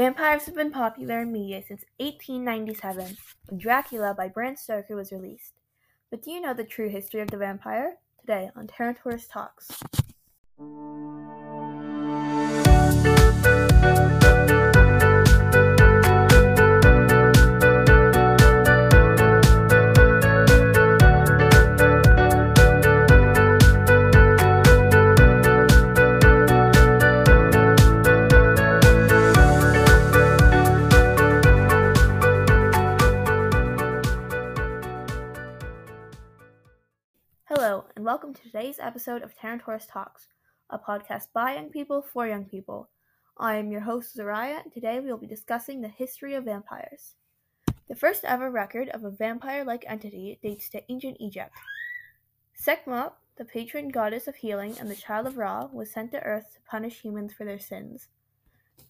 Vampires have been popular in media since 1897, when Dracula by Bram Stoker was released. But do you know the true history of the vampire? Today on Terrantaurus Talks. Hello, and welcome to today's episode of Terran Terrantaurus Talks, a podcast by young people for young people. I am your host, Zariah, and today we will be discussing the history of vampires. The first ever record of a vampire like entity dates to ancient Egypt. Sekhmet, the patron goddess of healing and the child of Ra, was sent to Earth to punish humans for their sins.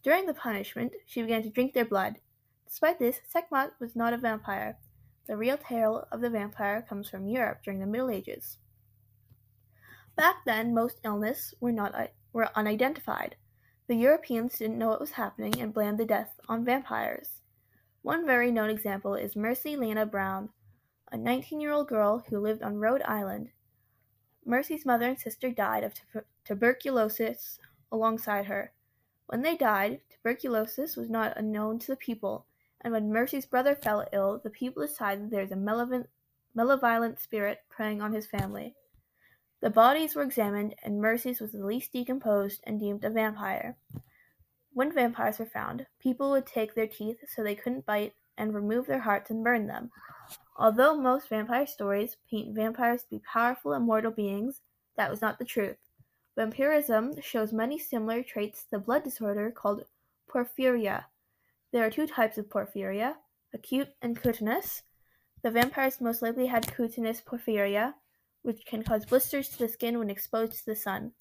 During the punishment, she began to drink their blood. Despite this, Sekhmet was not a vampire. The real tale of the vampire comes from Europe during the Middle Ages. Back then, most illness were not uh, were unidentified. The Europeans didn't know what was happening and blamed the death on vampires. One very known example is Mercy Lena Brown, a 19-year-old girl who lived on Rhode Island. Mercy's mother and sister died of tu- tuberculosis alongside her. When they died, tuberculosis was not unknown to the people, and when Mercy's brother fell ill, the people decided there was a malevolent spirit preying on his family. The bodies were examined, and Mercy's was the least decomposed and deemed a vampire. When vampires were found, people would take their teeth so they couldn't bite and remove their hearts and burn them. Although most vampire stories paint vampires to be powerful immortal beings, that was not the truth. Vampirism shows many similar traits to the blood disorder called porphyria. There are two types of porphyria, acute and cutaneous. The vampires most likely had cutaneous porphyria, which can cause blisters to the skin when exposed to the sun.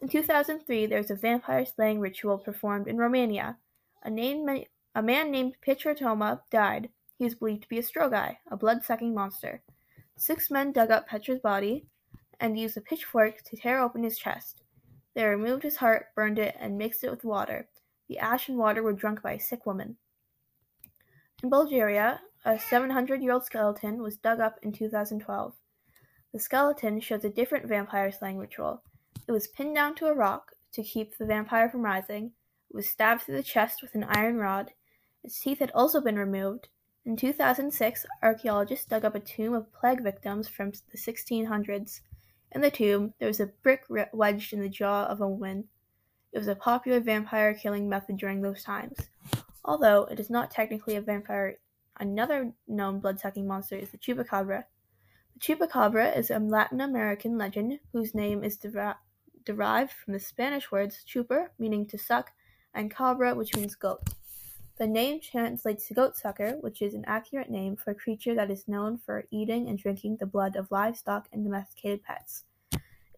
In 2003, there was a vampire slaying ritual performed in Romania. A, name, a man named Petra Toma died. He is believed to be a Strigoi, a blood-sucking monster. Six men dug up Petra's body and used a pitchfork to tear open his chest. They removed his heart, burned it, and mixed it with water. The ash and water were drunk by a sick woman. In Bulgaria, a 700 year old skeleton was dug up in 2012. The skeleton shows a different vampire slaying ritual. It was pinned down to a rock to keep the vampire from rising. It was stabbed through the chest with an iron rod. Its teeth had also been removed. In 2006, archaeologists dug up a tomb of plague victims from the 1600s. In the tomb, there was a brick wedged in the jaw of a woman. It was a popular vampire killing method during those times. Although it is not technically a vampire, another known blood sucking monster is the chupacabra. The chupacabra is a Latin American legend whose name is deri- derived from the Spanish words chupar, meaning to suck, and cabra, which means goat. The name translates to goat sucker, which is an accurate name for a creature that is known for eating and drinking the blood of livestock and domesticated pets.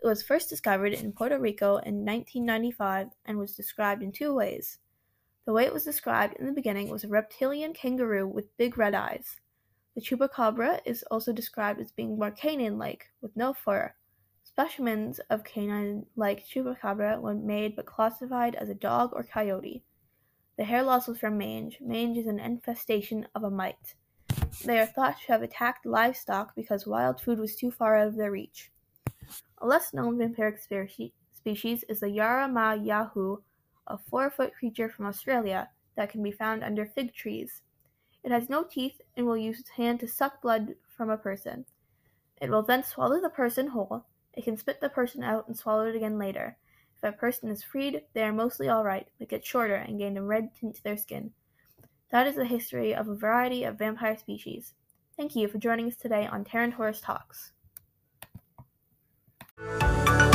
It was first discovered in Puerto Rico in 1995 and was described in two ways. The way it was described in the beginning was a reptilian kangaroo with big red eyes. The chupacabra is also described as being more canine-like, with no fur. Specimens of canine-like chupacabra were made but classified as a dog or coyote. The hair loss was from mange. Mange is an infestation of a mite. They are thought to have attacked livestock because wild food was too far out of their reach. A less known vampiric species is the Yara-ma-yha-who, a four-foot creature from Australia that can be found under fig trees. It has no teeth and will use its hand to suck blood from a person. It will then swallow the person whole. It can spit the person out and swallow it again later. If a person is freed, they are mostly alright, but get shorter and gain a red tint to their skin. That is the history of a variety of vampire species. Thank you for joining us today on Terran Terrantaurus Talks. Música